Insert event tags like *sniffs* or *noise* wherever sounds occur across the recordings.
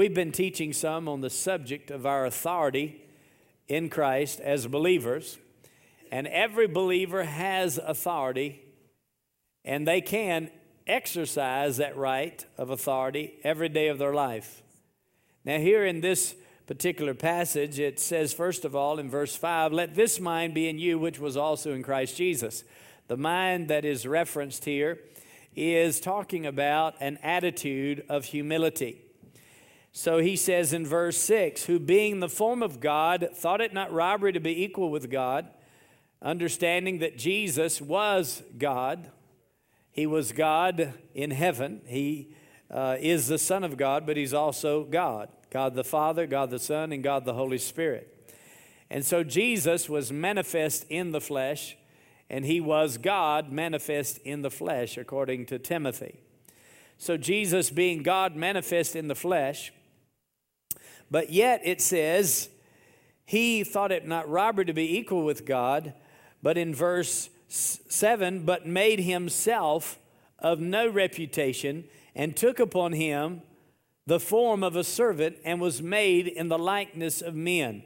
we've been teaching some on the subject of our authority in Christ as believers. And every believer has authority, and they can exercise that right of authority every day of their life. Now, here in this particular passage, it says, first of all, in verse 5, let this mind be in you, which was also in Christ Jesus. The mind that is referenced here is talking about an attitude of humility. So he says in verse 6 Who being the form of God thought it not robbery to be equal with God, understanding that Jesus was God. He was God in heaven. He uh, is the Son of God, but he's also God God the Father, God the Son, and God the Holy Spirit. And so Jesus was manifest in the flesh, and he was God manifest in the flesh, according to Timothy. So Jesus being God manifest in the flesh, but yet it says, he thought it not robbery to be equal with God, but in verse 7, but made himself of no reputation and took upon him the form of a servant and was made in the likeness of men.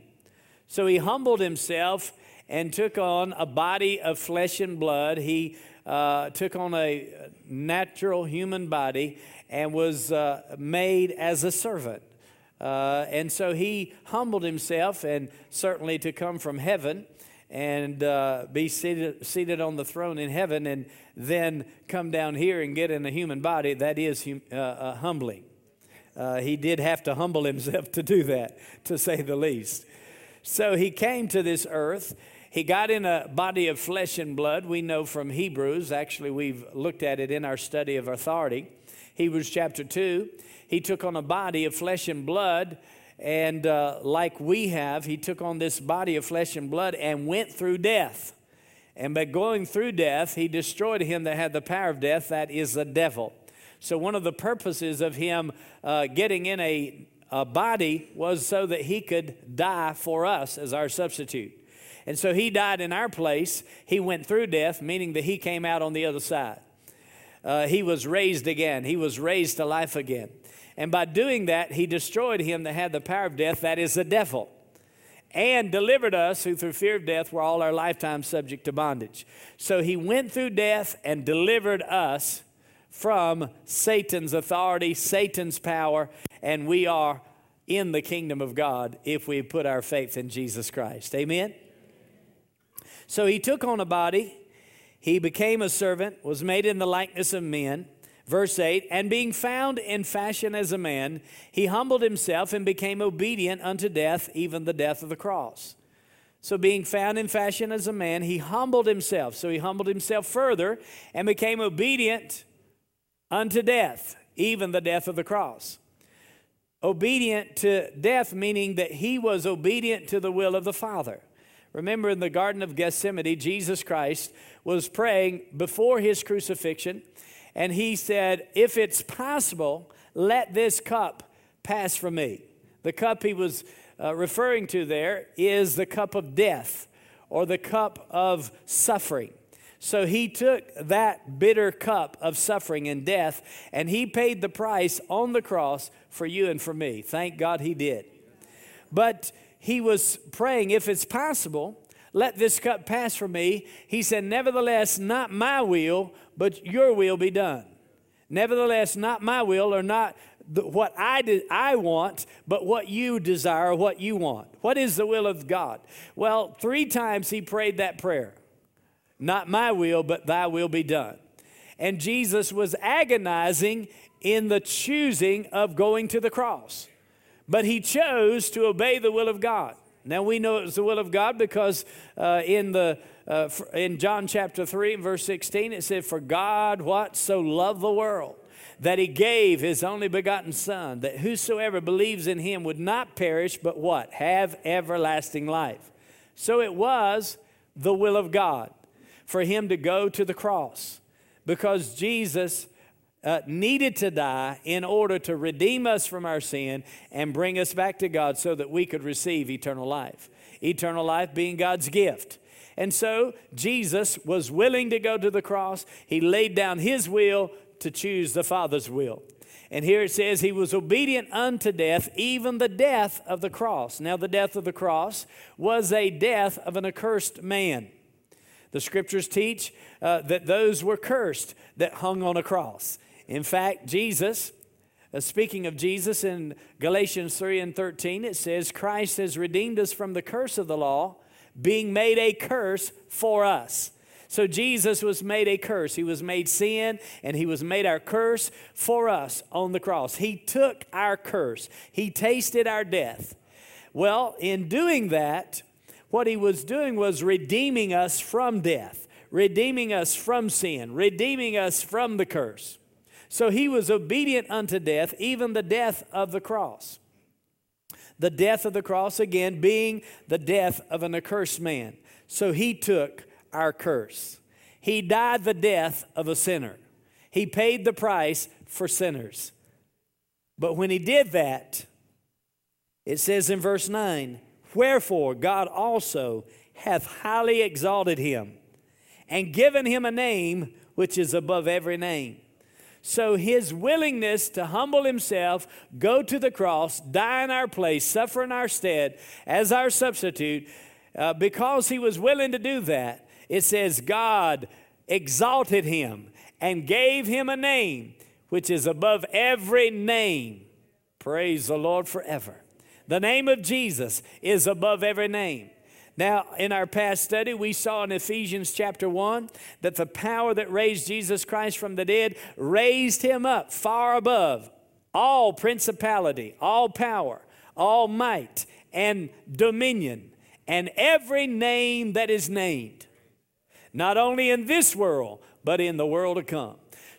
So he humbled himself and took on a body of flesh and blood. He uh, took on a natural human body and was uh, made as a servant. Uh, and so he humbled himself, and certainly to come from heaven and uh, be seated, seated on the throne in heaven and then come down here and get in a human body, that is hum, uh, uh, humbling. Uh, he did have to humble himself to do that, to say the least. So he came to this earth. He got in a body of flesh and blood. We know from Hebrews, actually, we've looked at it in our study of authority. Hebrews chapter 2. He took on a body of flesh and blood, and uh, like we have, he took on this body of flesh and blood and went through death. And by going through death, he destroyed him that had the power of death, that is the devil. So, one of the purposes of him uh, getting in a, a body was so that he could die for us as our substitute. And so he died in our place. He went through death, meaning that he came out on the other side. Uh, he was raised again, he was raised to life again. And by doing that, he destroyed him that had the power of death, that is the devil, and delivered us who through fear of death were all our lifetime subject to bondage. So he went through death and delivered us from Satan's authority, Satan's power, and we are in the kingdom of God if we put our faith in Jesus Christ. Amen? So he took on a body, he became a servant, was made in the likeness of men. Verse 8, and being found in fashion as a man, he humbled himself and became obedient unto death, even the death of the cross. So, being found in fashion as a man, he humbled himself. So, he humbled himself further and became obedient unto death, even the death of the cross. Obedient to death, meaning that he was obedient to the will of the Father. Remember in the Garden of Gethsemane, Jesus Christ was praying before his crucifixion and he said, If it's possible, let this cup pass from me. The cup he was uh, referring to there is the cup of death or the cup of suffering. So he took that bitter cup of suffering and death and he paid the price on the cross for you and for me. Thank God he did. But he was praying, if it's possible, let this cup pass from me. He said, Nevertheless, not my will, but your will be done. Nevertheless, not my will or not the, what I, de- I want, but what you desire, what you want. What is the will of God? Well, three times he prayed that prayer Not my will, but thy will be done. And Jesus was agonizing in the choosing of going to the cross. But he chose to obey the will of God. Now we know it was the will of God because uh, in the uh, in John chapter 3 verse 16 it said for God what so loved the world that he gave his only begotten son that whosoever believes in him would not perish but what have everlasting life. So it was the will of God for him to go to the cross because Jesus uh, needed to die in order to redeem us from our sin and bring us back to God so that we could receive eternal life. Eternal life being God's gift. And so Jesus was willing to go to the cross. He laid down his will to choose the Father's will. And here it says, He was obedient unto death, even the death of the cross. Now, the death of the cross was a death of an accursed man. The scriptures teach uh, that those were cursed that hung on a cross. In fact, Jesus, uh, speaking of Jesus in Galatians 3 and 13, it says, Christ has redeemed us from the curse of the law, being made a curse for us. So Jesus was made a curse. He was made sin and he was made our curse for us on the cross. He took our curse, he tasted our death. Well, in doing that, what he was doing was redeeming us from death, redeeming us from sin, redeeming us from the curse. So he was obedient unto death, even the death of the cross. The death of the cross, again, being the death of an accursed man. So he took our curse. He died the death of a sinner. He paid the price for sinners. But when he did that, it says in verse 9, Wherefore God also hath highly exalted him and given him a name which is above every name. So his willingness to humble himself, go to the cross, die in our place, suffer in our stead as our substitute, uh, because he was willing to do that, it says, God exalted him and gave him a name which is above every name. Praise the Lord forever. The name of Jesus is above every name. Now, in our past study, we saw in Ephesians chapter 1 that the power that raised Jesus Christ from the dead raised him up far above all principality, all power, all might, and dominion, and every name that is named not only in this world, but in the world to come.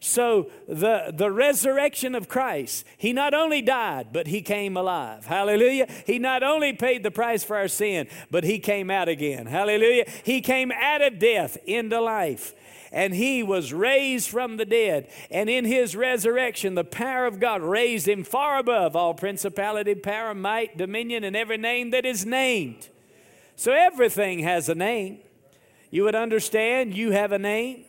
So, the, the resurrection of Christ, He not only died, but He came alive. Hallelujah. He not only paid the price for our sin, but He came out again. Hallelujah. He came out of death into life and he was raised from the dead. And in his resurrection, the power of God raised him far above all principality, power, might, dominion, and every name that is named. So everything has a name. You would understand you have a name.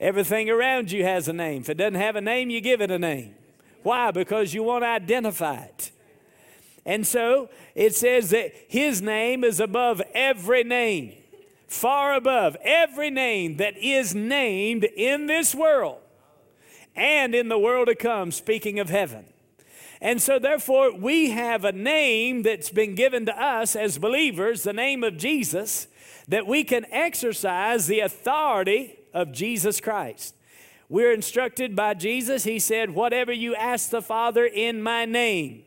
Everything around you has a name. If it doesn't have a name, you give it a name. Why? Because you want to identify it. And so it says that his name is above every name, far above every name that is named in this world and in the world to come, speaking of heaven. And so, therefore, we have a name that's been given to us as believers, the name of Jesus, that we can exercise the authority of Jesus Christ. We're instructed by Jesus. He said, Whatever you ask the Father in my name,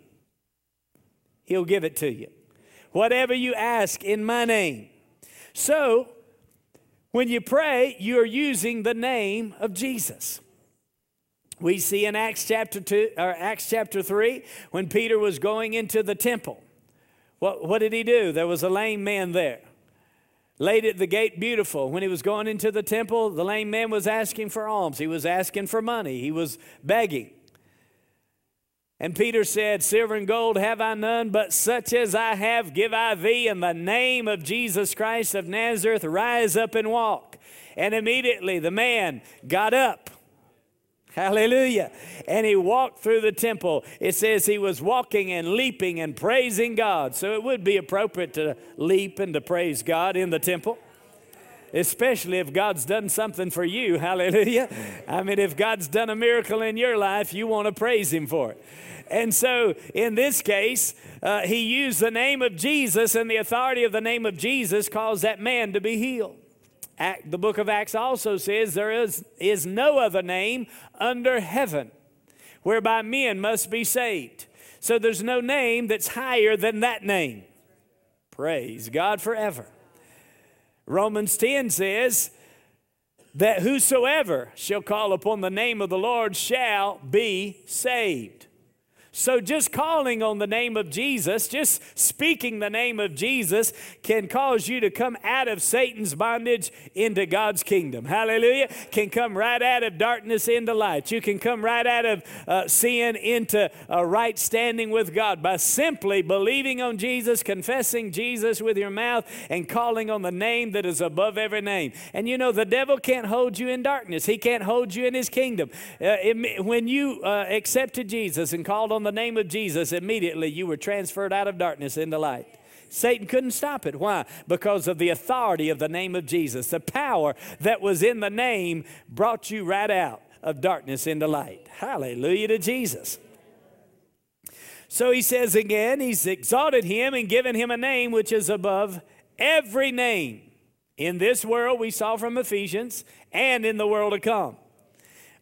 He'll give it to you. Whatever you ask in my name. So, when you pray, you're using the name of Jesus. We see in Acts chapter 2 or Acts chapter 3 when Peter was going into the temple. What, what did he do? There was a lame man there laid at the gate beautiful. When he was going into the temple, the lame man was asking for alms. He was asking for money. He was begging. And Peter said, Silver and gold have I none, but such as I have give I thee. In the name of Jesus Christ of Nazareth, rise up and walk. And immediately the man got up Hallelujah. And he walked through the temple. It says he was walking and leaping and praising God. So it would be appropriate to leap and to praise God in the temple. Especially if God's done something for you. *laughs* Hallelujah. I mean, if God's done a miracle in your life, you want to praise Him for it. And so in this case, uh, he used the name of Jesus, and the authority of the name of Jesus caused that man to be healed. Act, the book of Acts also says there is, is no other name under heaven whereby men must be saved. So there's no name that's higher than that name. Praise God forever. Romans 10 says that whosoever shall call upon the name of the Lord shall be saved. So, just calling on the name of Jesus, just speaking the name of Jesus, can cause you to come out of Satan's bondage into God's kingdom. Hallelujah. Can come right out of darkness into light. You can come right out of uh, sin into a right standing with God by simply believing on Jesus, confessing Jesus with your mouth, and calling on the name that is above every name. And you know, the devil can't hold you in darkness, he can't hold you in his kingdom. Uh, it, when you uh, accepted Jesus and called on the name of Jesus, immediately you were transferred out of darkness into light. Satan couldn't stop it. Why? Because of the authority of the name of Jesus. The power that was in the name brought you right out of darkness into light. Hallelujah to Jesus. So he says again, he's exalted him and given him a name which is above every name in this world, we saw from Ephesians, and in the world to come.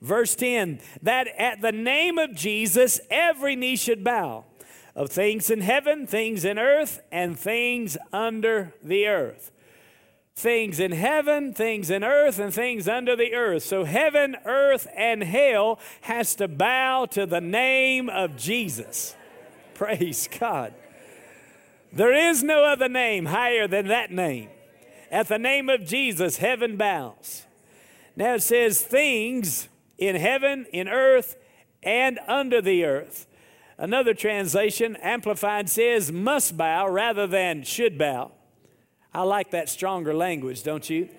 Verse 10 that at the name of Jesus every knee should bow of things in heaven, things in earth, and things under the earth. Things in heaven, things in earth, and things under the earth. So heaven, earth, and hell has to bow to the name of Jesus. *laughs* Praise God. There is no other name higher than that name. At the name of Jesus, heaven bows. Now it says things in heaven, in earth, and under the earth. Another translation, Amplified, says must bow rather than should bow. I like that stronger language, don't you?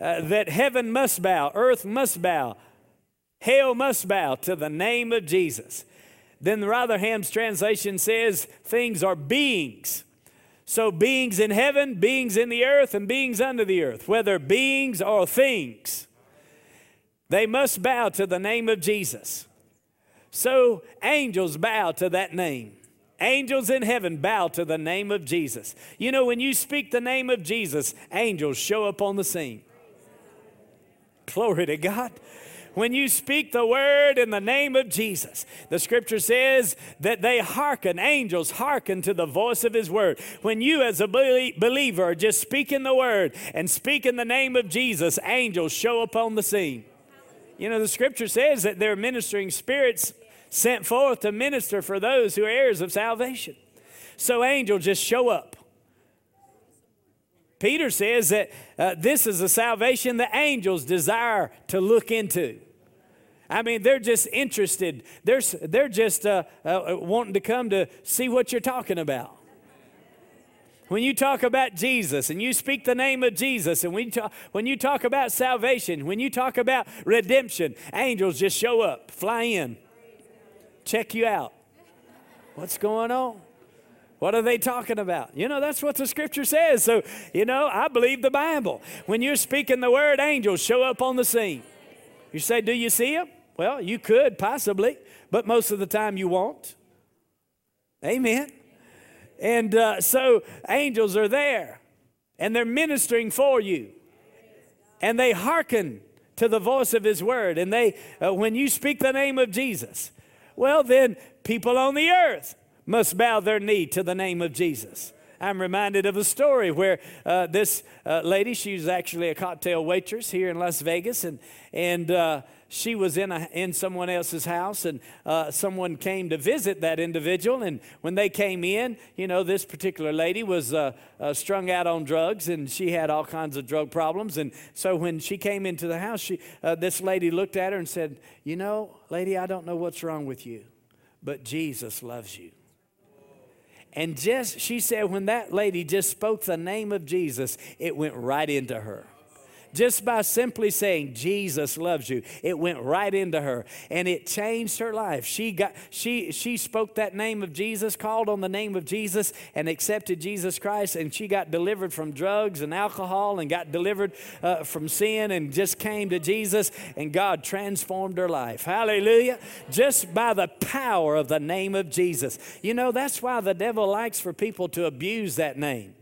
Uh, that heaven must bow, earth must bow, hell must bow to the name of Jesus. Then the Rotherham's translation says things are beings. So, beings in heaven, beings in the earth, and beings under the earth, whether beings or things. They must bow to the name of Jesus. So angels bow to that name. Angels in heaven bow to the name of Jesus. You know, when you speak the name of Jesus, angels show up on the scene. Glory to God. When you speak the word in the name of Jesus, the scripture says that they hearken, angels hearken to the voice of his word. When you, as a believer, are just speaking the word and speaking the name of Jesus, angels show up on the scene. You know, the scripture says that they're ministering spirits sent forth to minister for those who are heirs of salvation. So angels just show up. Peter says that uh, this is a salvation the angels desire to look into. I mean, they're just interested. They're, they're just uh, uh, wanting to come to see what you're talking about. When you talk about Jesus and you speak the name of Jesus, and when you, talk, when you talk about salvation, when you talk about redemption, angels just show up, fly in, check you out. What's going on? What are they talking about? You know, that's what the scripture says. So, you know, I believe the Bible. When you're speaking the word, angels show up on the scene. You say, Do you see them? Well, you could possibly, but most of the time you won't. Amen. And uh, so angels are there and they're ministering for you. And they hearken to the voice of his word. And they, uh, when you speak the name of Jesus, well, then people on the earth must bow their knee to the name of Jesus. I'm reminded of a story where uh, this uh, lady, she was actually a cocktail waitress here in Las Vegas, and, and uh, she was in, a, in someone else's house, and uh, someone came to visit that individual. And when they came in, you know, this particular lady was uh, uh, strung out on drugs, and she had all kinds of drug problems. And so when she came into the house, she, uh, this lady looked at her and said, You know, lady, I don't know what's wrong with you, but Jesus loves you. And just, she said, when that lady just spoke the name of Jesus, it went right into her just by simply saying Jesus loves you. It went right into her and it changed her life. She got she she spoke that name of Jesus, called on the name of Jesus and accepted Jesus Christ and she got delivered from drugs and alcohol and got delivered uh, from sin and just came to Jesus and God transformed her life. Hallelujah. Just by the power of the name of Jesus. You know, that's why the devil likes for people to abuse that name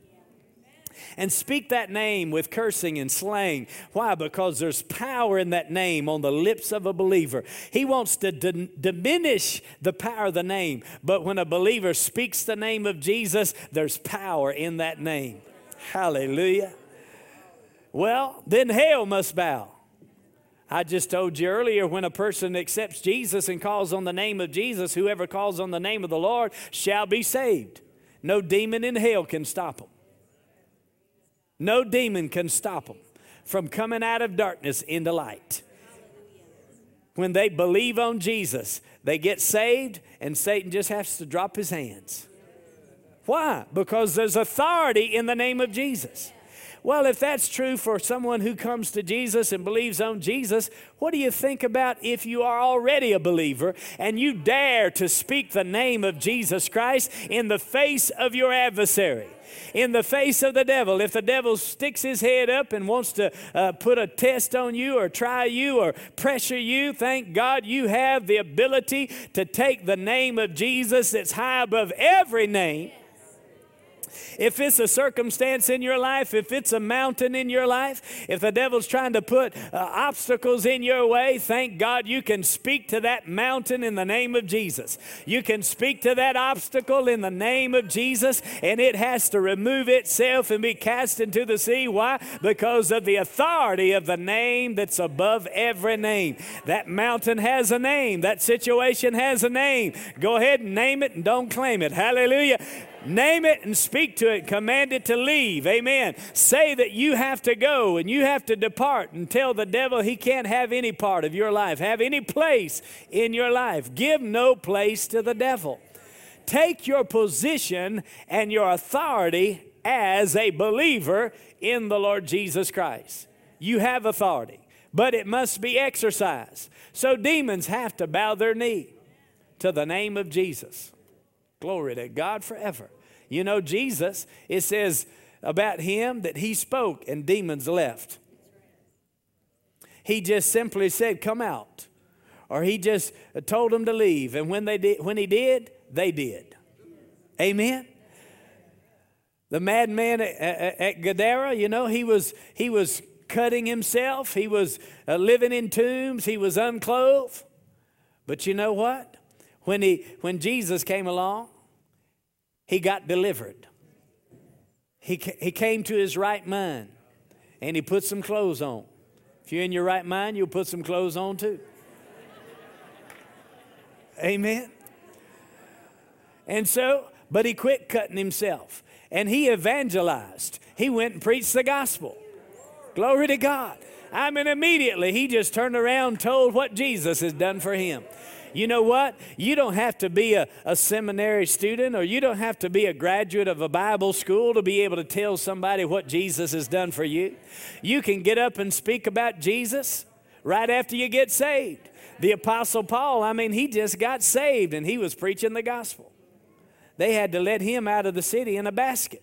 and speak that name with cursing and slang. Why? Because there's power in that name on the lips of a believer. He wants to d- diminish the power of the name, but when a believer speaks the name of Jesus, there's power in that name. Hallelujah. Well, then hell must bow. I just told you earlier when a person accepts Jesus and calls on the name of Jesus, whoever calls on the name of the Lord shall be saved. No demon in hell can stop them. No demon can stop them from coming out of darkness into light. When they believe on Jesus, they get saved, and Satan just has to drop his hands. Why? Because there's authority in the name of Jesus. Well, if that's true for someone who comes to Jesus and believes on Jesus, what do you think about if you are already a believer and you dare to speak the name of Jesus Christ in the face of your adversary? in the face of the devil. If the devil sticks his head up and wants to uh, put a test on you or try you or pressure you, thank God you have the ability to take the name of Jesus that's high above every name if it's a circumstance in your life, if it's a mountain in your life, if the devil's trying to put uh, obstacles in your way, thank God you can speak to that mountain in the name of Jesus. You can speak to that obstacle in the name of Jesus, and it has to remove itself and be cast into the sea. Why? Because of the authority of the name that's above every name. That mountain has a name, that situation has a name. Go ahead and name it and don't claim it. Hallelujah. Name it and speak to it. Command it to leave. Amen. Say that you have to go and you have to depart and tell the devil he can't have any part of your life, have any place in your life. Give no place to the devil. Take your position and your authority as a believer in the Lord Jesus Christ. You have authority, but it must be exercised. So demons have to bow their knee to the name of Jesus. Glory to God forever. You know, Jesus, it says about him that he spoke and demons left. He just simply said, Come out. Or he just told them to leave. And when, they did, when he did, they did. Amen. The madman at, Gadara, you know, he was, he was cutting himself, he was uh, living in tombs, he was unclothed. But you know what? When, he, when Jesus came along, he got delivered. He, he came to his right mind and he put some clothes on. If you're in your right mind, you'll put some clothes on too. Amen. And so, but he quit cutting himself and he evangelized. He went and preached the gospel. Glory to God. I mean, immediately he just turned around, told what Jesus has done for him. You know what? You don't have to be a, a seminary student or you don't have to be a graduate of a Bible school to be able to tell somebody what Jesus has done for you. You can get up and speak about Jesus right after you get saved. The Apostle Paul, I mean, he just got saved and he was preaching the gospel. They had to let him out of the city in a basket.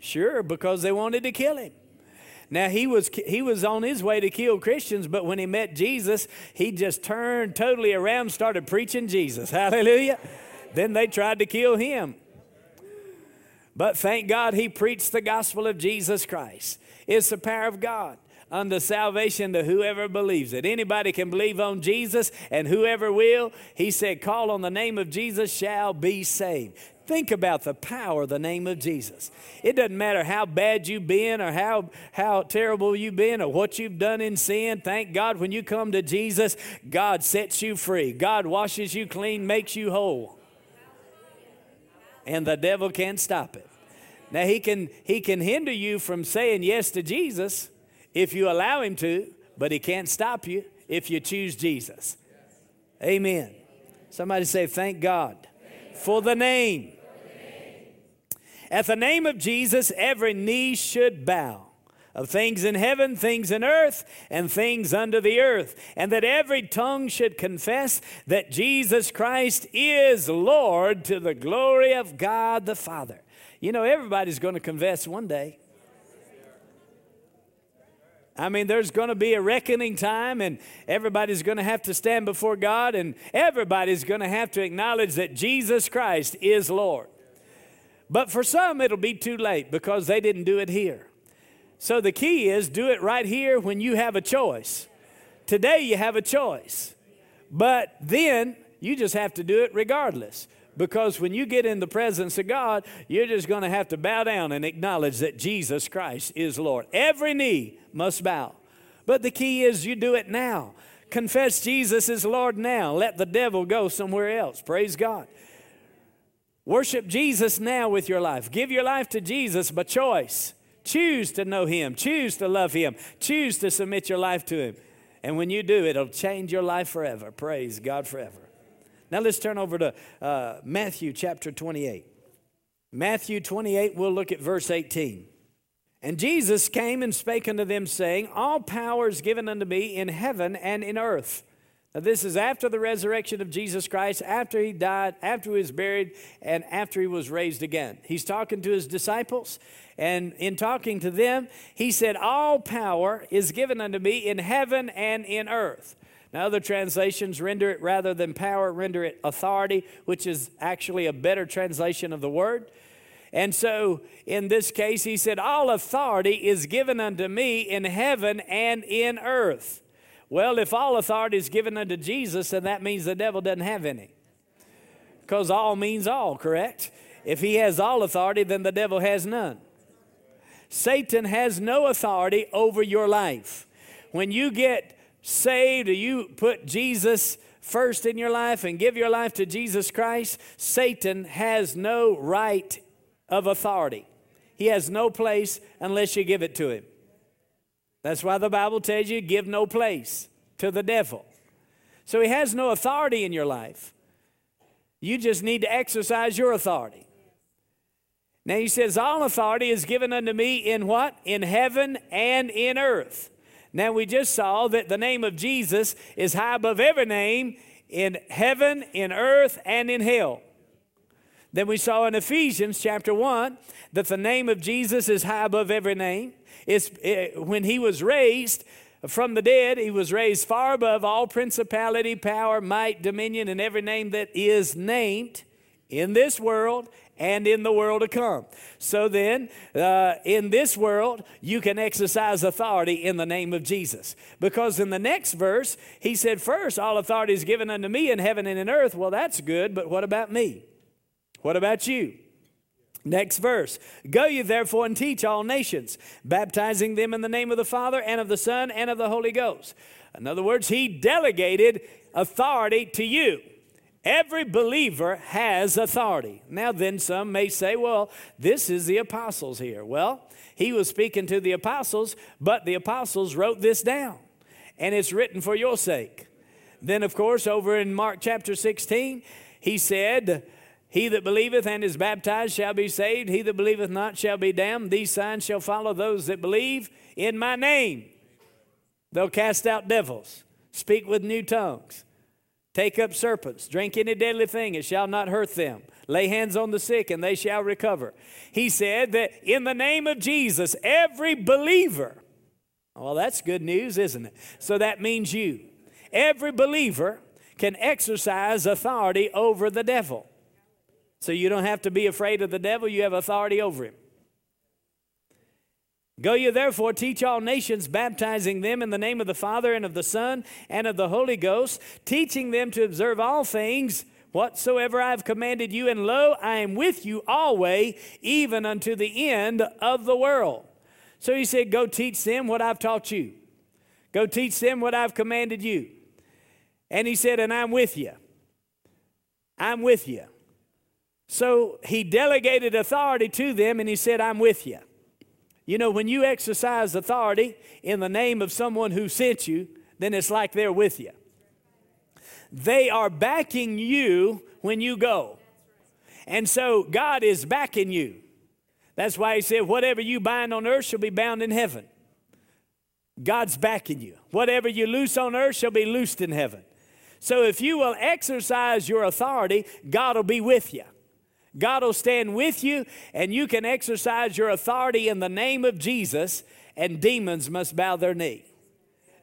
Sure, because they wanted to kill him. Now he was he was on his way to kill Christians, but when he met Jesus, he just turned totally around, started preaching Jesus. *laughs* Hallelujah. then they tried to kill him. But thank God he preached the gospel of Jesus Christ. It's the power of God unto salvation to whoever believes it. Anybody can believe on Jesus, and whoever will, he said, call on the name of Jesus shall be saved. Think about the power of the name of Jesus. It doesn't matter how bad you've been or how, how terrible you've been or what you've done in sin. Thank God when you come to Jesus, God sets you free. God washes you clean, makes you whole. And the devil can't stop it. Now he can he can hinder you from saying yes to Jesus if you allow him to, but he can't stop you if you choose Jesus. Amen. Somebody say thank God for the name at the name of Jesus, every knee should bow of things in heaven, things in earth, and things under the earth, and that every tongue should confess that Jesus Christ is Lord to the glory of God the Father. You know, everybody's going to confess one day. I mean, there's going to be a reckoning time, and everybody's going to have to stand before God, and everybody's going to have to acknowledge that Jesus Christ is Lord. But for some, it'll be too late because they didn't do it here. So the key is do it right here when you have a choice. Today, you have a choice. But then, you just have to do it regardless. Because when you get in the presence of God, you're just going to have to bow down and acknowledge that Jesus Christ is Lord. Every knee must bow. But the key is you do it now. Confess Jesus is Lord now. Let the devil go somewhere else. Praise God. Worship Jesus now with your life. Give your life to Jesus by choice. Choose to know Him. Choose to love Him. Choose to submit your life to Him. And when you do, it'll change your life forever. Praise God forever. Now let's turn over to uh, Matthew chapter 28. Matthew 28, we'll look at verse 18. And Jesus came and spake unto them, saying, All power is given unto me in heaven and in earth. Now, this is after the resurrection of Jesus Christ, after he died, after he was buried, and after he was raised again. He's talking to his disciples, and in talking to them, he said, All power is given unto me in heaven and in earth. Now, other translations render it rather than power, render it authority, which is actually a better translation of the word. And so in this case, he said, All authority is given unto me in heaven and in earth. Well, if all authority is given unto Jesus, then that means the devil doesn't have any. Because all means all, correct? If he has all authority, then the devil has none. Satan has no authority over your life. When you get saved or you put Jesus first in your life and give your life to Jesus Christ, Satan has no right of authority. He has no place unless you give it to him. That's why the Bible tells you give no place to the devil. So he has no authority in your life. You just need to exercise your authority. Now he says, All authority is given unto me in what? In heaven and in earth. Now we just saw that the name of Jesus is high above every name in heaven, in earth, and in hell. Then we saw in Ephesians chapter 1 that the name of Jesus is high above every name. It's, it, when he was raised from the dead, he was raised far above all principality, power, might, dominion, and every name that is named in this world and in the world to come. So then, uh, in this world, you can exercise authority in the name of Jesus. Because in the next verse, he said, First, all authority is given unto me in heaven and in earth. Well, that's good, but what about me? What about you? Next verse Go you therefore and teach all nations, baptizing them in the name of the Father and of the Son and of the Holy Ghost. In other words, He delegated authority to you. Every believer has authority. Now, then, some may say, well, this is the apostles here. Well, he was speaking to the apostles, but the apostles wrote this down, and it's written for your sake. Then, of course, over in Mark chapter 16, he said, he that believeth and is baptized shall be saved. He that believeth not shall be damned. These signs shall follow those that believe in my name. They'll cast out devils, speak with new tongues, take up serpents, drink any deadly thing, it shall not hurt them. Lay hands on the sick and they shall recover. He said that in the name of Jesus, every believer, well, that's good news, isn't it? So that means you. Every believer can exercise authority over the devil. So you don't have to be afraid of the devil, you have authority over him. Go you therefore, teach all nations, baptizing them in the name of the Father and of the Son and of the Holy Ghost, teaching them to observe all things whatsoever I have commanded you. And lo, I am with you always, even unto the end of the world. So he said, Go teach them what I've taught you. Go teach them what I've commanded you. And he said, And I'm with you. I'm with you. So he delegated authority to them and he said, I'm with you. You know, when you exercise authority in the name of someone who sent you, then it's like they're with you. They are backing you when you go. And so God is backing you. That's why he said, Whatever you bind on earth shall be bound in heaven. God's backing you. Whatever you loose on earth shall be loosed in heaven. So if you will exercise your authority, God will be with you. God will stand with you, and you can exercise your authority in the name of Jesus, and demons must bow their knee.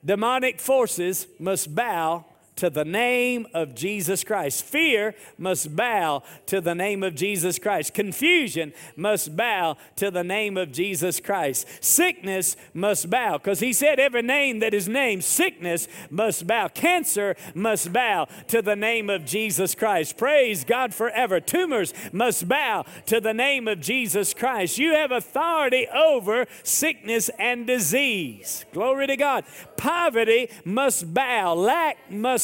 Demonic forces must bow to the name of Jesus Christ. Fear must bow to the name of Jesus Christ. Confusion must bow to the name of Jesus Christ. Sickness must bow because he said every name that is named, sickness must bow. Cancer must bow to the name of Jesus Christ. Praise God forever. Tumors must bow to the name of Jesus Christ. You have authority over sickness and disease. Glory to God. Poverty must bow. Lack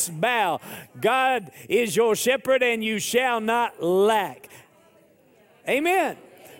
must bow. God is your shepherd and you shall not lack. Amen.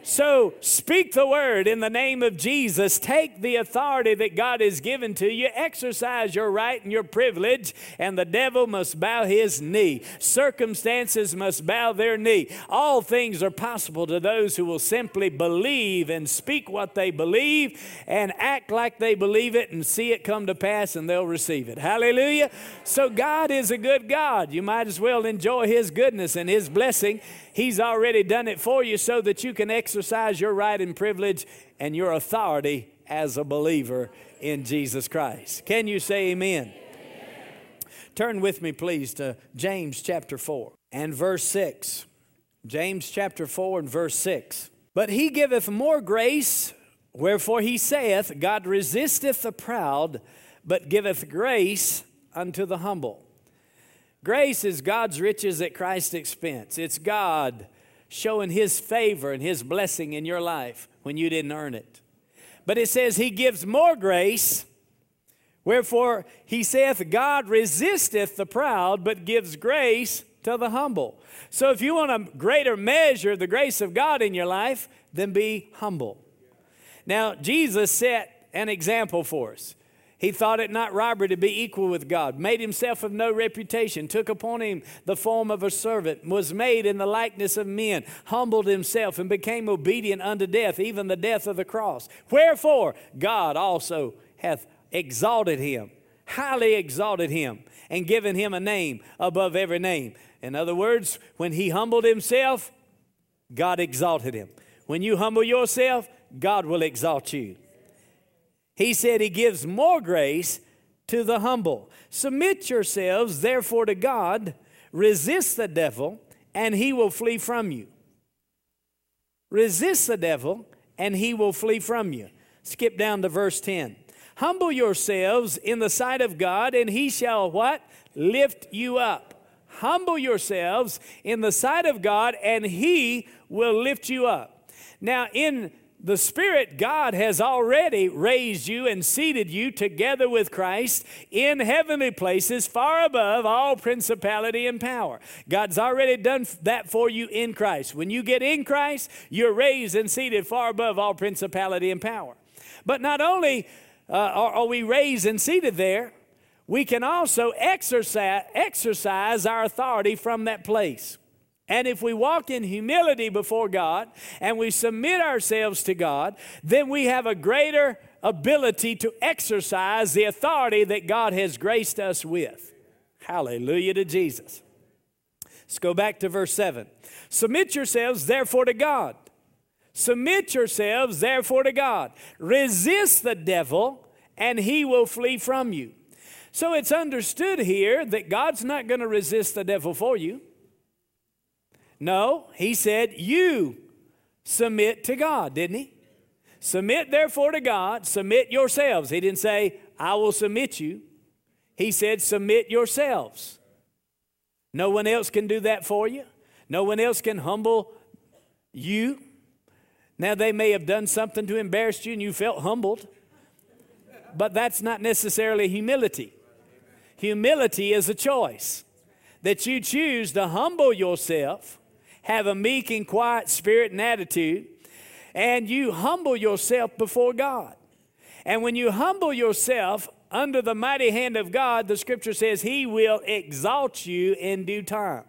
So speak the word in the name of Jesus. Take the authority that God has given to you. Exercise your right and your privilege, and the devil must bow his knee. Circumstances must bow their knee. All things are possible to those who will simply believe and speak what they believe and act like they believe it and see it come to pass and they'll receive it. Hallelujah. So God is a good God. You might as well enjoy his goodness and his blessing He's already done it for you so that you can exercise your right and privilege and your authority as a believer in Jesus Christ. Can you say amen? amen? Turn with me, please, to James chapter 4 and verse 6. James chapter 4 and verse 6. But he giveth more grace, wherefore he saith, God resisteth the proud, but giveth grace unto the humble. Grace is God's riches at Christ's expense. It's God showing His favor and His blessing in your life when you didn't earn it. But it says He gives more grace. Wherefore He saith, God resisteth the proud, but gives grace to the humble. So if you want a greater measure of the grace of God in your life, then be humble. Now, Jesus set an example for us. He thought it not robbery to be equal with God, made himself of no reputation, took upon him the form of a servant, was made in the likeness of men, humbled himself, and became obedient unto death, even the death of the cross. Wherefore, God also hath exalted him, highly exalted him, and given him a name above every name. In other words, when he humbled himself, God exalted him. When you humble yourself, God will exalt you. He said he gives more grace to the humble. Submit yourselves, therefore, to God, resist the devil, and he will flee from you. Resist the devil, and he will flee from you. Skip down to verse 10. Humble yourselves in the sight of God, and he shall what? Lift you up. Humble yourselves in the sight of God, and he will lift you up. Now, in the Spirit, God has already raised you and seated you together with Christ in heavenly places far above all principality and power. God's already done that for you in Christ. When you get in Christ, you're raised and seated far above all principality and power. But not only uh, are, are we raised and seated there, we can also exercise, exercise our authority from that place. And if we walk in humility before God and we submit ourselves to God, then we have a greater ability to exercise the authority that God has graced us with. Hallelujah to Jesus. Let's go back to verse 7. Submit yourselves therefore to God. Submit yourselves therefore to God. Resist the devil and he will flee from you. So it's understood here that God's not going to resist the devil for you. No, he said, You submit to God, didn't he? Submit therefore to God, submit yourselves. He didn't say, I will submit you. He said, Submit yourselves. No one else can do that for you. No one else can humble you. Now, they may have done something to embarrass you and you felt humbled, but that's not necessarily humility. Humility is a choice that you choose to humble yourself have a meek and quiet spirit and attitude, and you humble yourself before God. And when you humble yourself under the mighty hand of God, the scripture says He will exalt you in due time.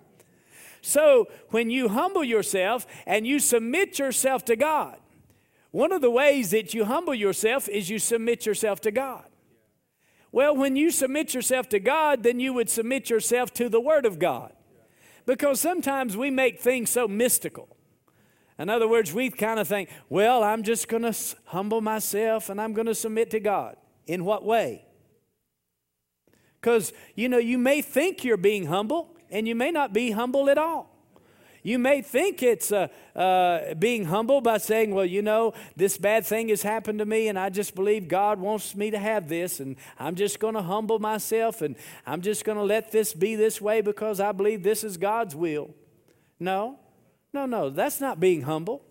So when you humble yourself and you submit yourself to God, one of the ways that you humble yourself is you submit yourself to God. Well, when you submit yourself to God, then you would submit yourself to the Word of God. Because sometimes we make things so mystical. In other words, we kind of think, well, I'm just going to humble myself and I'm going to submit to God. In what way? because, you know, you may think you're being humble and you may not be humble at all. You may think it's uh, uh, being humble by saying, Well, you know, this bad thing has happened to me, and I just believe God wants me to have this, and I'm just going to humble myself, and I'm just going to let this be this way because I believe this is God's will. No, no, no, that's not being humble.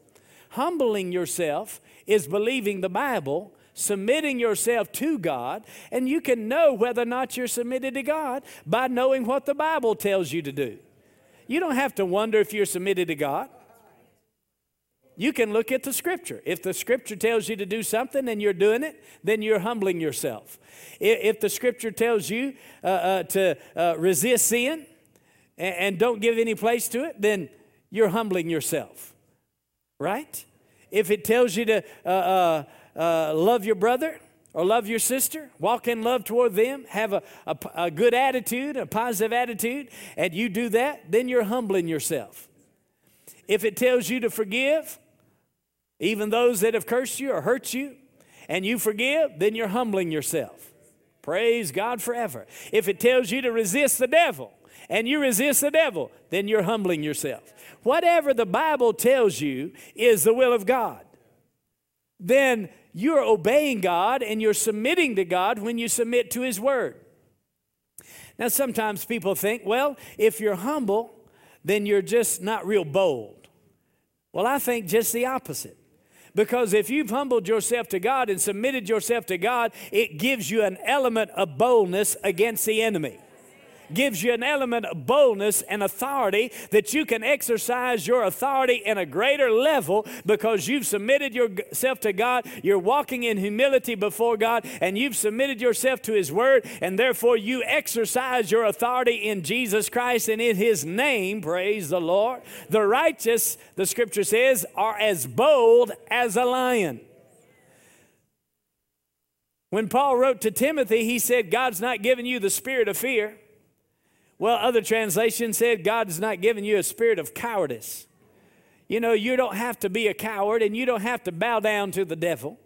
Humbling yourself is believing the Bible submitting yourself to God, and you can know whether or not you're submitted to God by knowing what the Bible tells you to do. You don't have to wonder if you're submitted to God. You can look at the scripture. If the scripture tells you to do something and you're doing it, then you're humbling yourself. If the scripture tells you uh, uh, to uh, resist sin and, and don't give any place to it, then you're humbling yourself. Right? If it tells you to uh, uh, uh, love your brother or love your sister, walk in love toward them, have a, a, a good attitude, a positive attitude, and you do that, then you're humbling yourself. If it tells you to forgive, even those that have cursed you or hurt you, and you forgive, then you're humbling yourself. Praise God forever. If it tells you to resist the devil, and you resist the devil, then you're humbling yourself. Whatever the Bible tells you is the will of God. Then you're obeying God and you're submitting to God when you submit to His Word. Now, sometimes people think, well, if you're humble, then you're just not real bold. Well, I think just the opposite. Because if you've humbled yourself to God and submitted yourself to God, it gives you an element of boldness against the enemy gives you an element of boldness and authority that you can exercise your authority in a greater level because you've submitted yourself to God. You're walking in humility before God and you've submitted yourself to His Word, and therefore you exercise your authority in Jesus Christ and in His name. Praise the Lord. The righteous, the scripture says, are as bold as a lion. When Paul wrote to Timothy, he said, God's not given you the spirit of fear well, other translations said God has not given you a spirit of cowardice. You know, you don't have to be a coward and you don't have to bow down to the devil.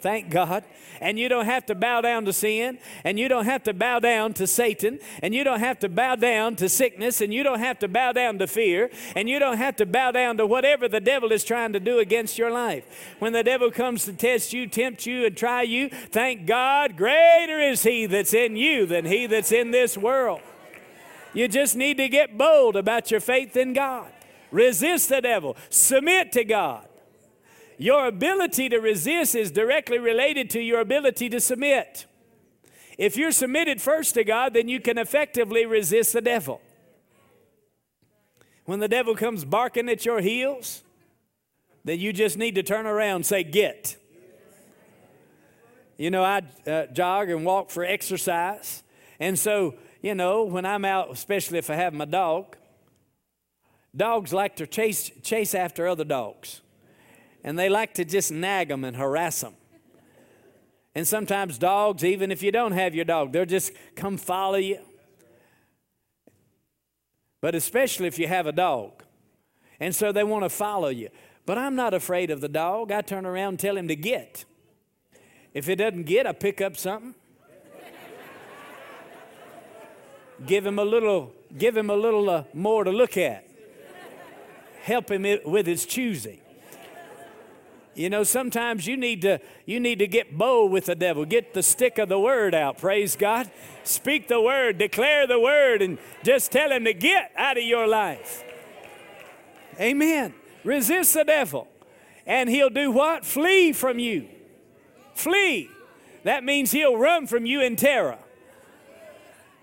Thank God. And you don't have to bow down to sin, and you don't have to bow down to Satan, and you don't have to bow down to sickness, and you don't have to bow down to fear, and you don't have to bow down to whatever the devil is trying to do against your life. When the devil comes to test you, tempt you, and try you, thank God, greater is he that's in you than he that's in this world. You just need to get bold about your faith in God. Resist the devil, submit to God. Your ability to resist is directly related to your ability to submit. If you're submitted first to God, then you can effectively resist the devil. When the devil comes barking at your heels, then you just need to turn around and say, Get. You know, I uh, jog and walk for exercise. And so you know, when I'm out, especially if I have my dog, dogs like to chase, chase after other dogs. And they like to just nag them and harass them. And sometimes dogs, even if you don't have your dog, they'll just come follow you. But especially if you have a dog. And so they want to follow you. But I'm not afraid of the dog. I turn around and tell him to get. If it doesn't get, I pick up something give him a little, give him a little uh, more to look at. Help him with his choosing. You know, sometimes you need to you need to get bold with the devil. Get the stick of the word out. Praise God. Speak the word, declare the word, and just tell him to get out of your life. Amen. Resist the devil, and he'll do what? Flee from you. Flee. That means he'll run from you in terror.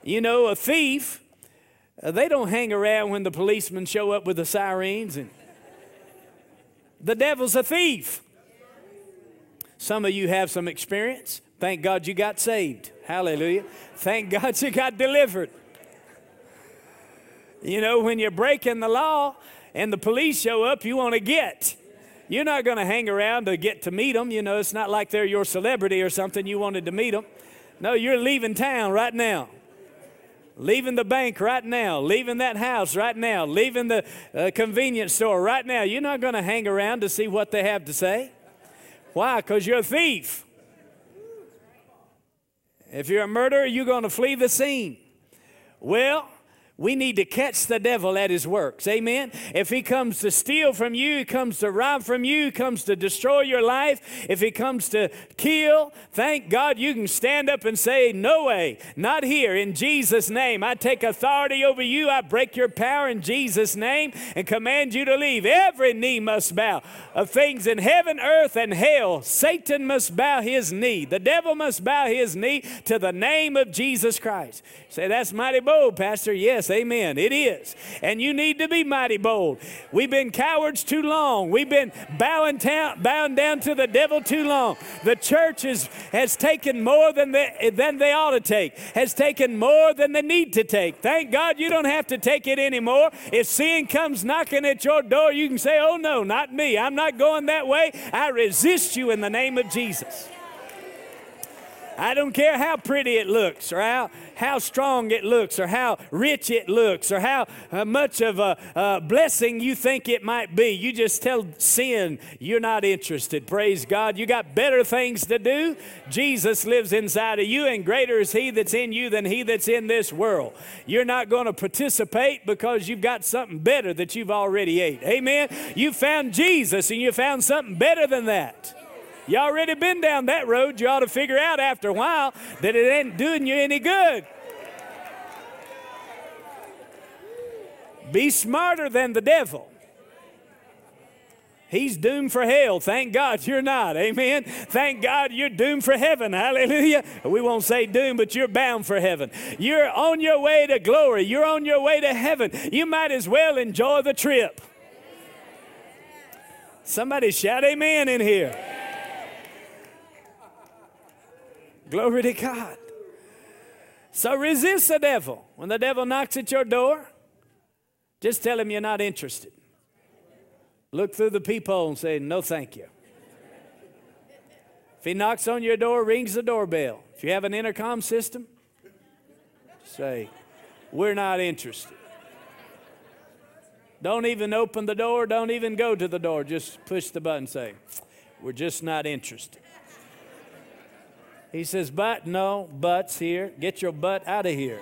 You know, a thief, uh, they don't hang around when the policemen show up with the sirens and *laughs* the devil's a thief. Some of you have some experience. Thank God you got saved. Hallelujah. Thank God you got delivered. You know, when you're breaking the law and the police show up, you want to get. You're not going to hang around to get to meet them. You know, it's not like they're your celebrity or something. You wanted to meet them. No, you're leaving town right now leaving the bank right now, leaving that house right now, leaving the uh, convenience store right now. You're not going to hang around to see what they have to say. Why? Because you're a thief. If you're a murderer, you're going to flee the scene. Well, we need to catch the devil at his works. Amen. If he comes to steal from you, he comes to rob from you, he comes to destroy your life, if he comes to kill, thank God you can stand up and say, No way, not here. In Jesus' name, I take authority over you. I break your power in Jesus' name and command you to leave. Every knee must bow of things in heaven, earth, and hell. Satan must bow his knee. The devil must bow his knee to the name of Jesus Christ. Say, that's mighty bold, Pastor. Yes, amen. It is. And you need to be mighty bold. We've been cowards too long. We've been bowing, ta- bowing down to the devil too long. The church is, has taken more than they, than they ought to take, has taken more than they need to take. Thank God you don't have to take it anymore. If sin comes knocking at your door, you can say, Oh, no, not me. I'm not going that way. I resist you in the name of Jesus. I don't care how pretty it looks or how, how strong it looks or how rich it looks or how uh, much of a, a blessing you think it might be. You just tell sin you're not interested. Praise God. You got better things to do. Jesus lives inside of you, and greater is He that's in you than He that's in this world. You're not going to participate because you've got something better that you've already ate. Amen. You found Jesus and you found something better than that. You already been down that road. You ought to figure out after a while that it ain't doing you any good. Be smarter than the devil. He's doomed for hell. Thank God you're not. Amen. Thank God you're doomed for heaven. Hallelujah. We won't say doomed, but you're bound for heaven. You're on your way to glory. You're on your way to heaven. You might as well enjoy the trip. Somebody shout amen in here. Glory to God. So resist the devil. When the devil knocks at your door, just tell him you're not interested. Look through the peephole and say, No, thank you. If he knocks on your door, rings the doorbell. If you have an intercom system, say, We're not interested. Don't even open the door, don't even go to the door. Just push the button, say, We're just not interested. He says, But no, buts here. Get your butt out of here.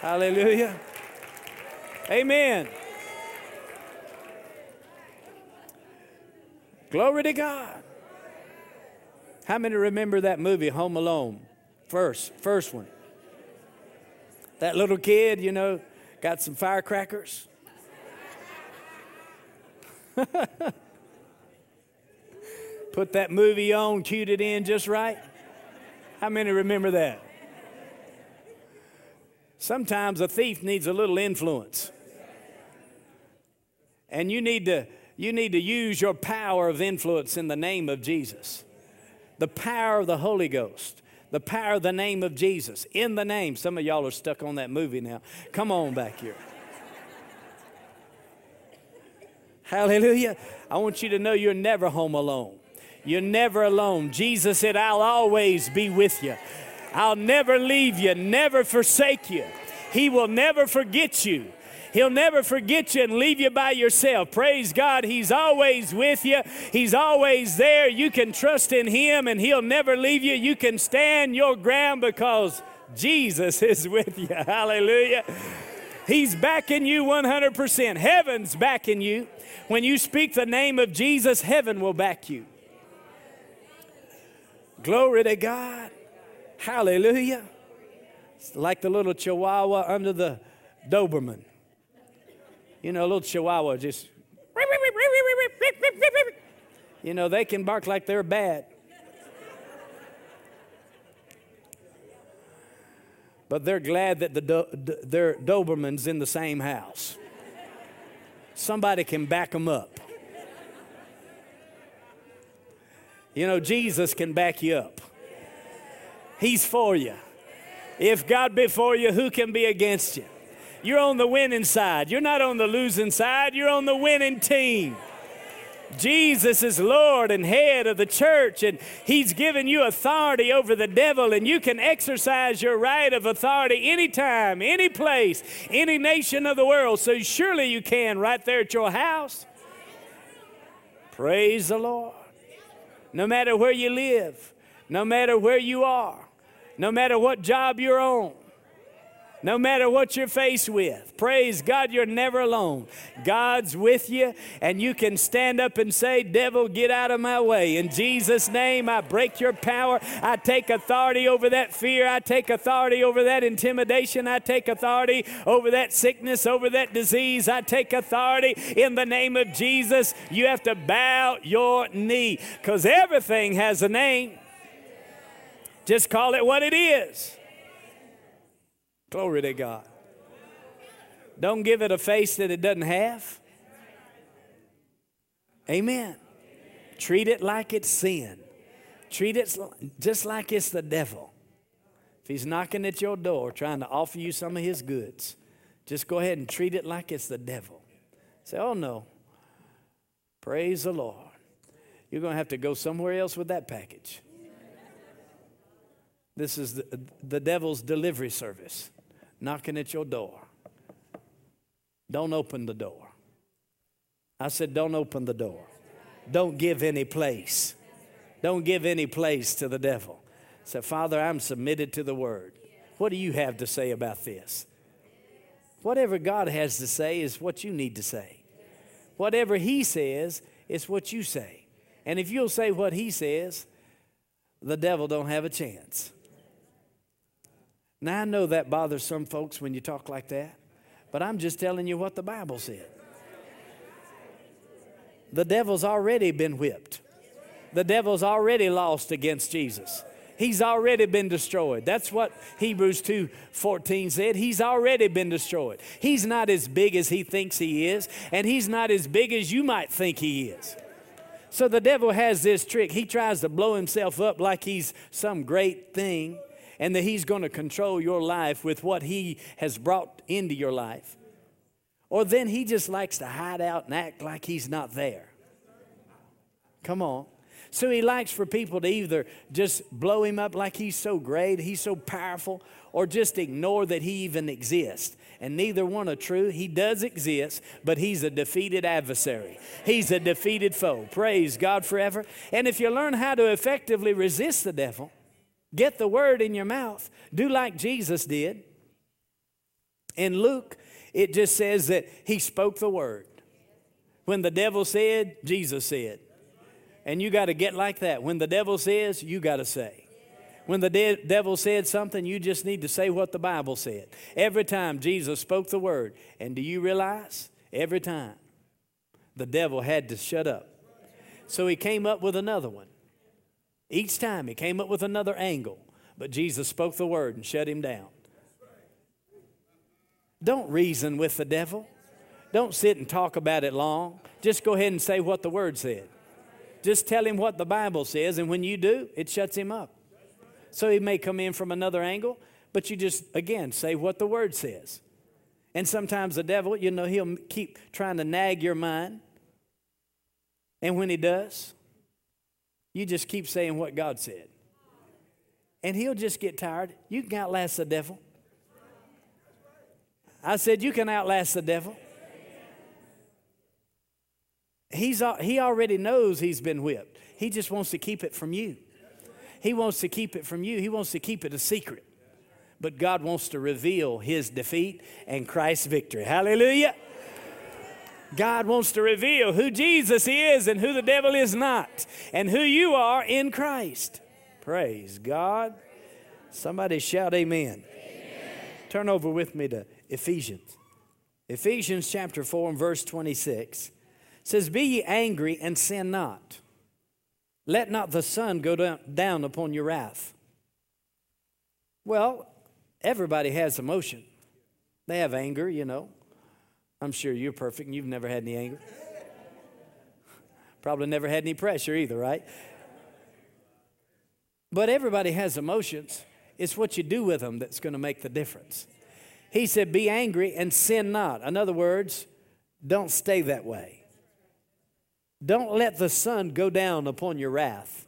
Hallelujah. Amen. Glory to God. How many remember that movie, Home Alone? First, first one. That little kid, you know, got some firecrackers. *laughs* Put that movie on, cued it in just right. How many remember that? Sometimes a thief needs a little influence. And you need to you need to use your power of influence in the name of Jesus. The power of the Holy Ghost. The power of the name of Jesus. In the name. Some of y'all are stuck on that movie now. Come on back here. Hallelujah. I want you to know you're never home alone. You're never alone. Jesus said, I'll always be with you. I'll never leave you, never forsake you. He will never forget you. He'll never forget you and leave you by yourself. Praise God. He's always with you. He's always there. You can trust in Him and He'll never leave you. You can stand your ground because Jesus *laughs* is with you. Hallelujah. He's backing you 100%. Heaven's backing you. When you speak the name of Jesus, heaven will back you. Glory to God. Hallelujah. It's like the little chihuahua under the Doberman. You know, a little chihuahua just, you know, they can bark like they're bad. But they're glad that the do- their Doberman's in the same house. Somebody can back them up. You know, Jesus can back you up. He's for you. If God be for you, who can be against you? You're on the winning side. You're not on the losing side. You're on the winning team. Jesus is Lord and head of the church, and He's given you authority over the devil, and you can exercise your right of authority anytime, any place, any nation of the world. So surely you can right there at your house. Praise the Lord no matter where you live, no matter where you are, no matter what job you're on, no matter what you're faced with. Praise God, you're never alone. God's with you, and you can stand up and say, Devil, get out of my way. In Jesus' name, I break your power. I take authority over that fear. I take authority over that intimidation. I take authority over that sickness, over that disease. I take authority in the name of Jesus. You have to bow your knee because everything has a name. Just call it what it is. Glory to God. Don't give it a face that it doesn't have. Amen. Treat it like it's sin. Treat it just like it's the devil. If he's knocking at your door trying to offer you some of his goods, just go ahead and treat it like it's the devil. Say, oh no. Praise the Lord. You're going to have to go somewhere else with that package. This is the, the devil's delivery service knocking at your door. Don't open the door. I said, don't open the door. Don't give any place. Don't give any place to the devil. Say, Father, I'm submitted to the word. What do you have to say about this? Whatever God has to say is what you need to say. Whatever He says is what you say. And if you'll say what He says, the devil don't have a chance. Now, I know that bothers some folks when you talk like that, but I'm just telling you what the Bible said. The devil's already been whipped, the devil's already lost against Jesus. He's already been destroyed. That's what Hebrews 2 14 said. He's already been destroyed. He's not as big as he thinks he is, and he's not as big as you might think he is. So the devil has this trick. He tries to blow himself up like he's some great thing and that He's going to control your life with what He has brought into your life. Or then He just likes to hide out and act like He's not there. Come on. So He likes for people to either just blow Him up like He's so great, He's so powerful, or just ignore that He even exists and neither one are true. He does exist, but he's a defeated adversary. He's a defeated foe. Praise God forever. And if you learn how to effectively resist the devil, Get the word in your mouth. Do like Jesus did. In Luke, it just says that he spoke the word. When the devil said, Jesus said. And you got to get like that. When the devil says, you got to say. When the de- devil said something, you just need to say what the Bible said. Every time Jesus spoke the word. And do you realize? Every time the devil had to shut up. So he came up with another one. Each time he came up with another angle, but Jesus spoke the word and shut him down. Don't reason with the devil. Don't sit and talk about it long. Just go ahead and say what the word said. Just tell him what the Bible says, and when you do, it shuts him up. So he may come in from another angle, but you just, again, say what the word says. And sometimes the devil, you know, he'll keep trying to nag your mind. And when he does, you just keep saying what God said. And he'll just get tired. You can outlast the devil. I said, You can outlast the devil. He's, he already knows he's been whipped. He just wants to keep it from you. He wants to keep it from you. He wants to keep it a secret. But God wants to reveal his defeat and Christ's victory. Hallelujah. God wants to reveal who Jesus is and who the devil is not, and who you are in Christ. Praise God. Somebody shout amen. amen. Turn over with me to Ephesians. Ephesians chapter 4 and verse 26 says, Be ye angry and sin not. Let not the sun go down upon your wrath. Well, everybody has emotion. They have anger, you know. I'm sure you're perfect and you've never had any anger. Probably never had any pressure either, right? But everybody has emotions. It's what you do with them that's going to make the difference. He said, Be angry and sin not. In other words, don't stay that way. Don't let the sun go down upon your wrath.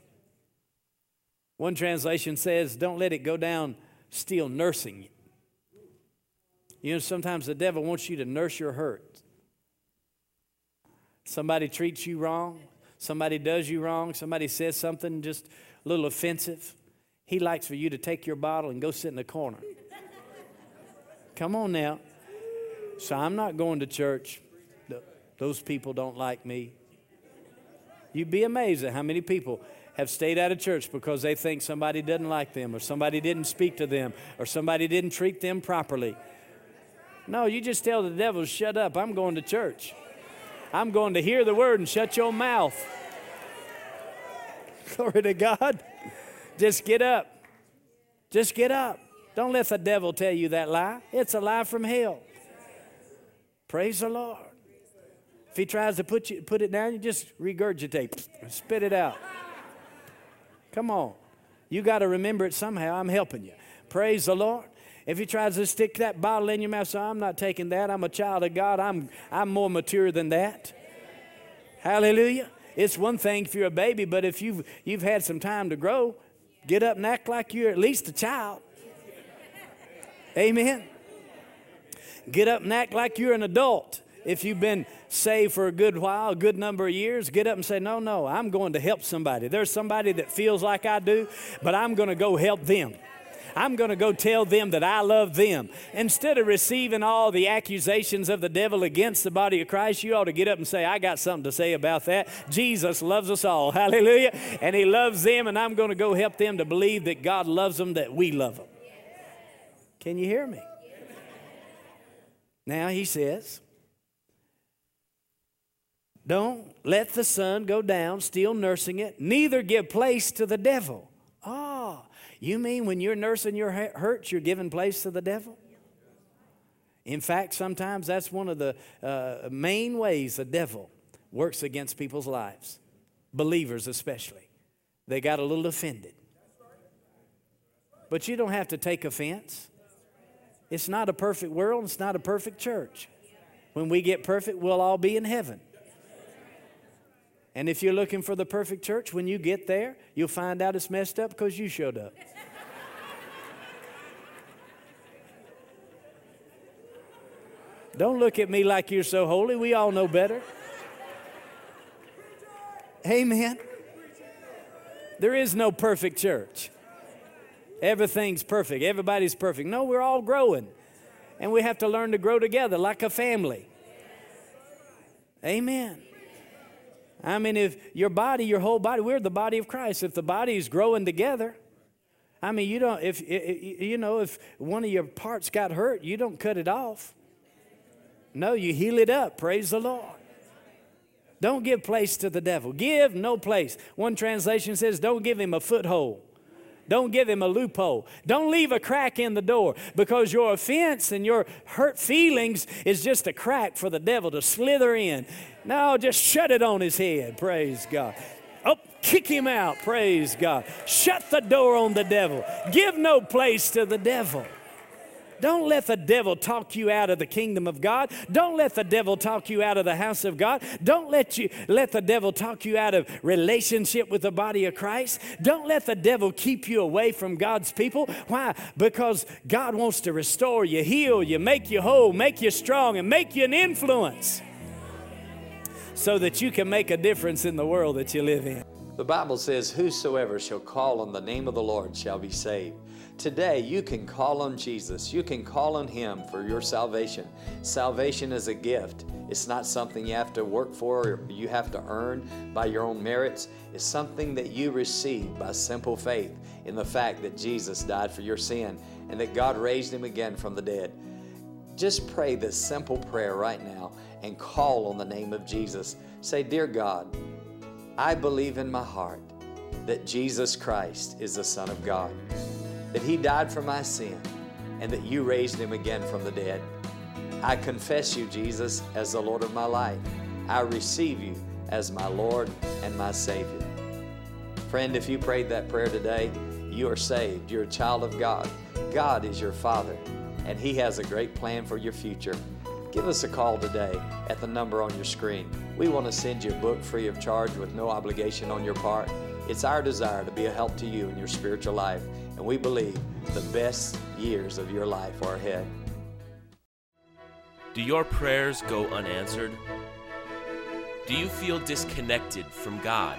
One translation says, Don't let it go down still nursing you know, sometimes the devil wants you to nurse your hurt. Somebody treats you wrong, somebody does you wrong, somebody says something just a little offensive. He likes for you to take your bottle and go sit in the corner. Come on now. So I'm not going to church. Those people don't like me. You'd be amazed at how many people have stayed out of church because they think somebody doesn't like them or somebody didn't speak to them or somebody didn't treat them properly. No, you just tell the devil, shut up, I'm going to church. I'm going to hear the word and shut your mouth. *laughs* Glory to God. Just get up. Just get up. Don't let the devil tell you that lie. It's a lie from hell. Praise the Lord. If he tries to put, you, put it down, you just regurgitate, *sniffs* spit it out. Come on. You got to remember it somehow. I'm helping you. Praise the Lord. If he tries to stick that bottle in your mouth, so I'm not taking that. I'm a child of God. I'm, I'm more mature than that. Hallelujah. It's one thing if you're a baby, but if you've, you've had some time to grow, get up and act like you're at least a child. Amen. Get up and act like you're an adult. If you've been saved for a good while, a good number of years, get up and say, No, no, I'm going to help somebody. There's somebody that feels like I do, but I'm going to go help them. I'm going to go tell them that I love them. Instead of receiving all the accusations of the devil against the body of Christ, you ought to get up and say, I got something to say about that. Jesus loves us all. *laughs* Hallelujah. And He loves them, and I'm going to go help them to believe that God loves them, that we love them. Can you hear me? Now He says, don't let the sun go down, still nursing it, neither give place to the devil. You mean when you're nursing your hurts, you're giving place to the devil? In fact, sometimes that's one of the uh, main ways the devil works against people's lives, believers especially. They got a little offended. But you don't have to take offense. It's not a perfect world, it's not a perfect church. When we get perfect, we'll all be in heaven. And if you're looking for the perfect church, when you get there, you'll find out it's messed up because you showed up. Don't look at me like you're so holy. We all know better. Amen. There is no perfect church. Everything's perfect. Everybody's perfect. No, we're all growing. And we have to learn to grow together like a family. Amen. I mean, if your body, your whole body, we're the body of Christ. If the body is growing together, I mean, you don't, if, you know, if one of your parts got hurt, you don't cut it off. No, you heal it up. Praise the Lord. Don't give place to the devil. Give no place. One translation says, don't give him a foothold. Don't give him a loophole. Don't leave a crack in the door because your offense and your hurt feelings is just a crack for the devil to slither in. No, just shut it on his head. Praise God. Oh, kick him out. Praise God. Shut the door on the devil. Give no place to the devil. Don't let the devil talk you out of the kingdom of God. Don't let the devil talk you out of the house of God. Don't let you let the devil talk you out of relationship with the body of Christ. Don't let the devil keep you away from God's people. Why? Because God wants to restore you, heal you, make you whole, make you strong, and make you an influence so that you can make a difference in the world that you live in. The Bible says, Whosoever shall call on the name of the Lord shall be saved. Today, you can call on Jesus. You can call on Him for your salvation. Salvation is a gift. It's not something you have to work for or you have to earn by your own merits. It's something that you receive by simple faith in the fact that Jesus died for your sin and that God raised Him again from the dead. Just pray this simple prayer right now and call on the name of Jesus. Say, Dear God, I believe in my heart that Jesus Christ is the Son of God that He died for my sin and that you raised Him again from the dead. I confess you, Jesus, as the Lord of my life. I receive you as my Lord and my Savior. Friend, if you prayed that prayer today, you are saved. You're a child of God. God is your Father, and He has a great plan for your future. Give us a call today at the number on your screen. We want to send you a book free of charge with no obligation on your part. It's our desire to be a help to you in your spiritual life and we believe the best years of your life are ahead. Do your prayers go unanswered? Do you feel disconnected from God?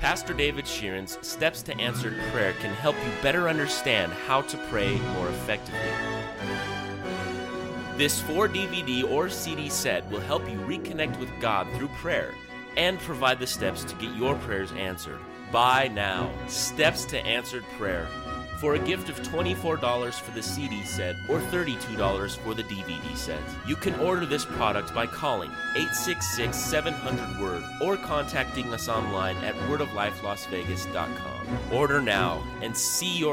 Pastor David Shearin's Steps to Answered Prayer can help you better understand how to pray more effectively. This 4 DVD or CD set will help you reconnect with God through prayer and provide the steps to get your prayers answered. Buy now Steps to Answered Prayer for a gift of $24 for the CD set or $32 for the DVD set. You can order this product by calling 866 700 Word or contacting us online at wordoflifelasvegas.com. Order now and see your